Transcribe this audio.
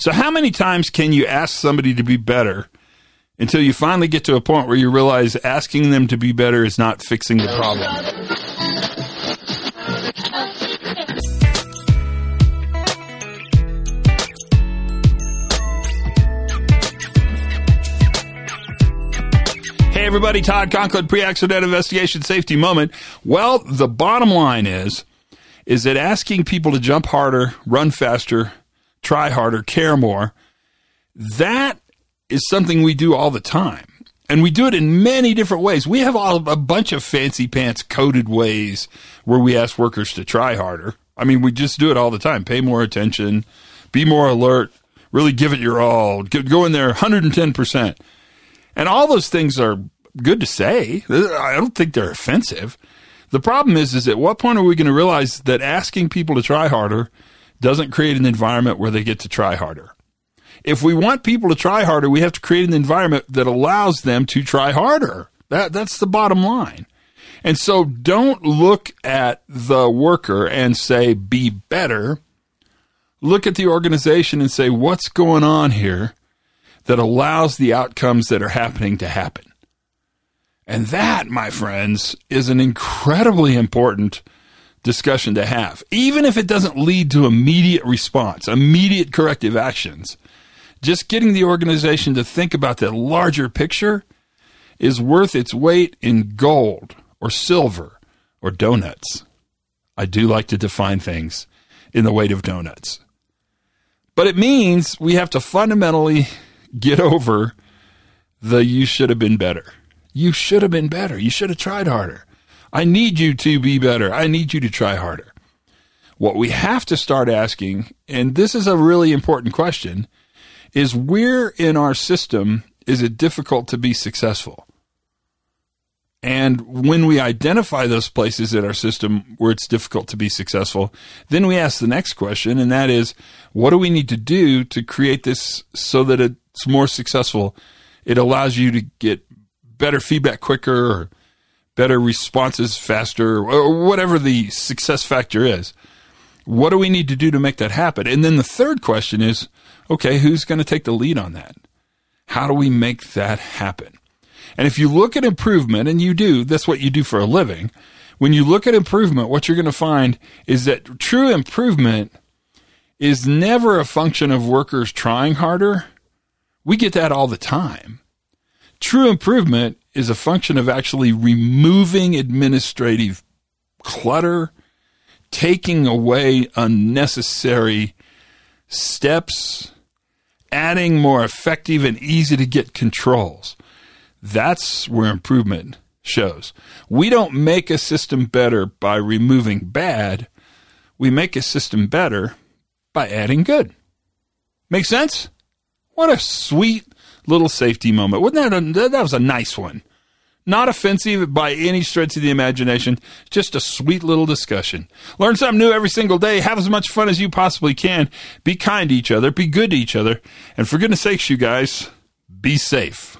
So, how many times can you ask somebody to be better until you finally get to a point where you realize asking them to be better is not fixing the problem? Hey everybody, Todd Conklin, pre-accident investigation safety moment. Well, the bottom line is, is that asking people to jump harder, run faster, try harder, care more, that is something we do all the time. And we do it in many different ways. We have all, a bunch of fancy pants coded ways where we ask workers to try harder. I mean, we just do it all the time. Pay more attention, be more alert, really give it your all, go in there 110%. And all those things are good to say. I don't think they're offensive. The problem is, is at what point are we going to realize that asking people to try harder doesn't create an environment where they get to try harder? If we want people to try harder, we have to create an environment that allows them to try harder. That, that's the bottom line. And so don't look at the worker and say, be better. Look at the organization and say, what's going on here that allows the outcomes that are happening to happen? And that, my friends, is an incredibly important discussion to have. Even if it doesn't lead to immediate response, immediate corrective actions, just getting the organization to think about the larger picture is worth its weight in gold or silver or donuts. I do like to define things in the weight of donuts. But it means we have to fundamentally get over the you should have been better. You should have been better. You should have tried harder. I need you to be better. I need you to try harder. What we have to start asking, and this is a really important question, is where in our system is it difficult to be successful? And when we identify those places in our system where it's difficult to be successful, then we ask the next question, and that is, what do we need to do to create this so that it's more successful? It allows you to get better feedback quicker or better responses faster or whatever the success factor is. What do we need to do to make that happen? And then the third question is, okay, who's going to take the lead on that? How do we make that happen? And if you look at improvement, and you do, that's what you do for a living. When you look at improvement, what you're going to find is that true improvement is never a function of workers trying harder. We get that all the time. True improvement is a function of actually removing administrative clutter, taking away unnecessary steps, adding more effective and easy to get controls. That's where improvement shows. We don't make a system better by removing bad. We make a system better by adding good. Make sense? What a sweet little safety moment. Wasn't that a, that was a nice one. Not offensive by any stretch of the imagination, just a sweet little discussion. Learn something new every single day. Have as much fun as you possibly can. Be kind to each other. Be good to each other. And for goodness sakes, you guys, be safe.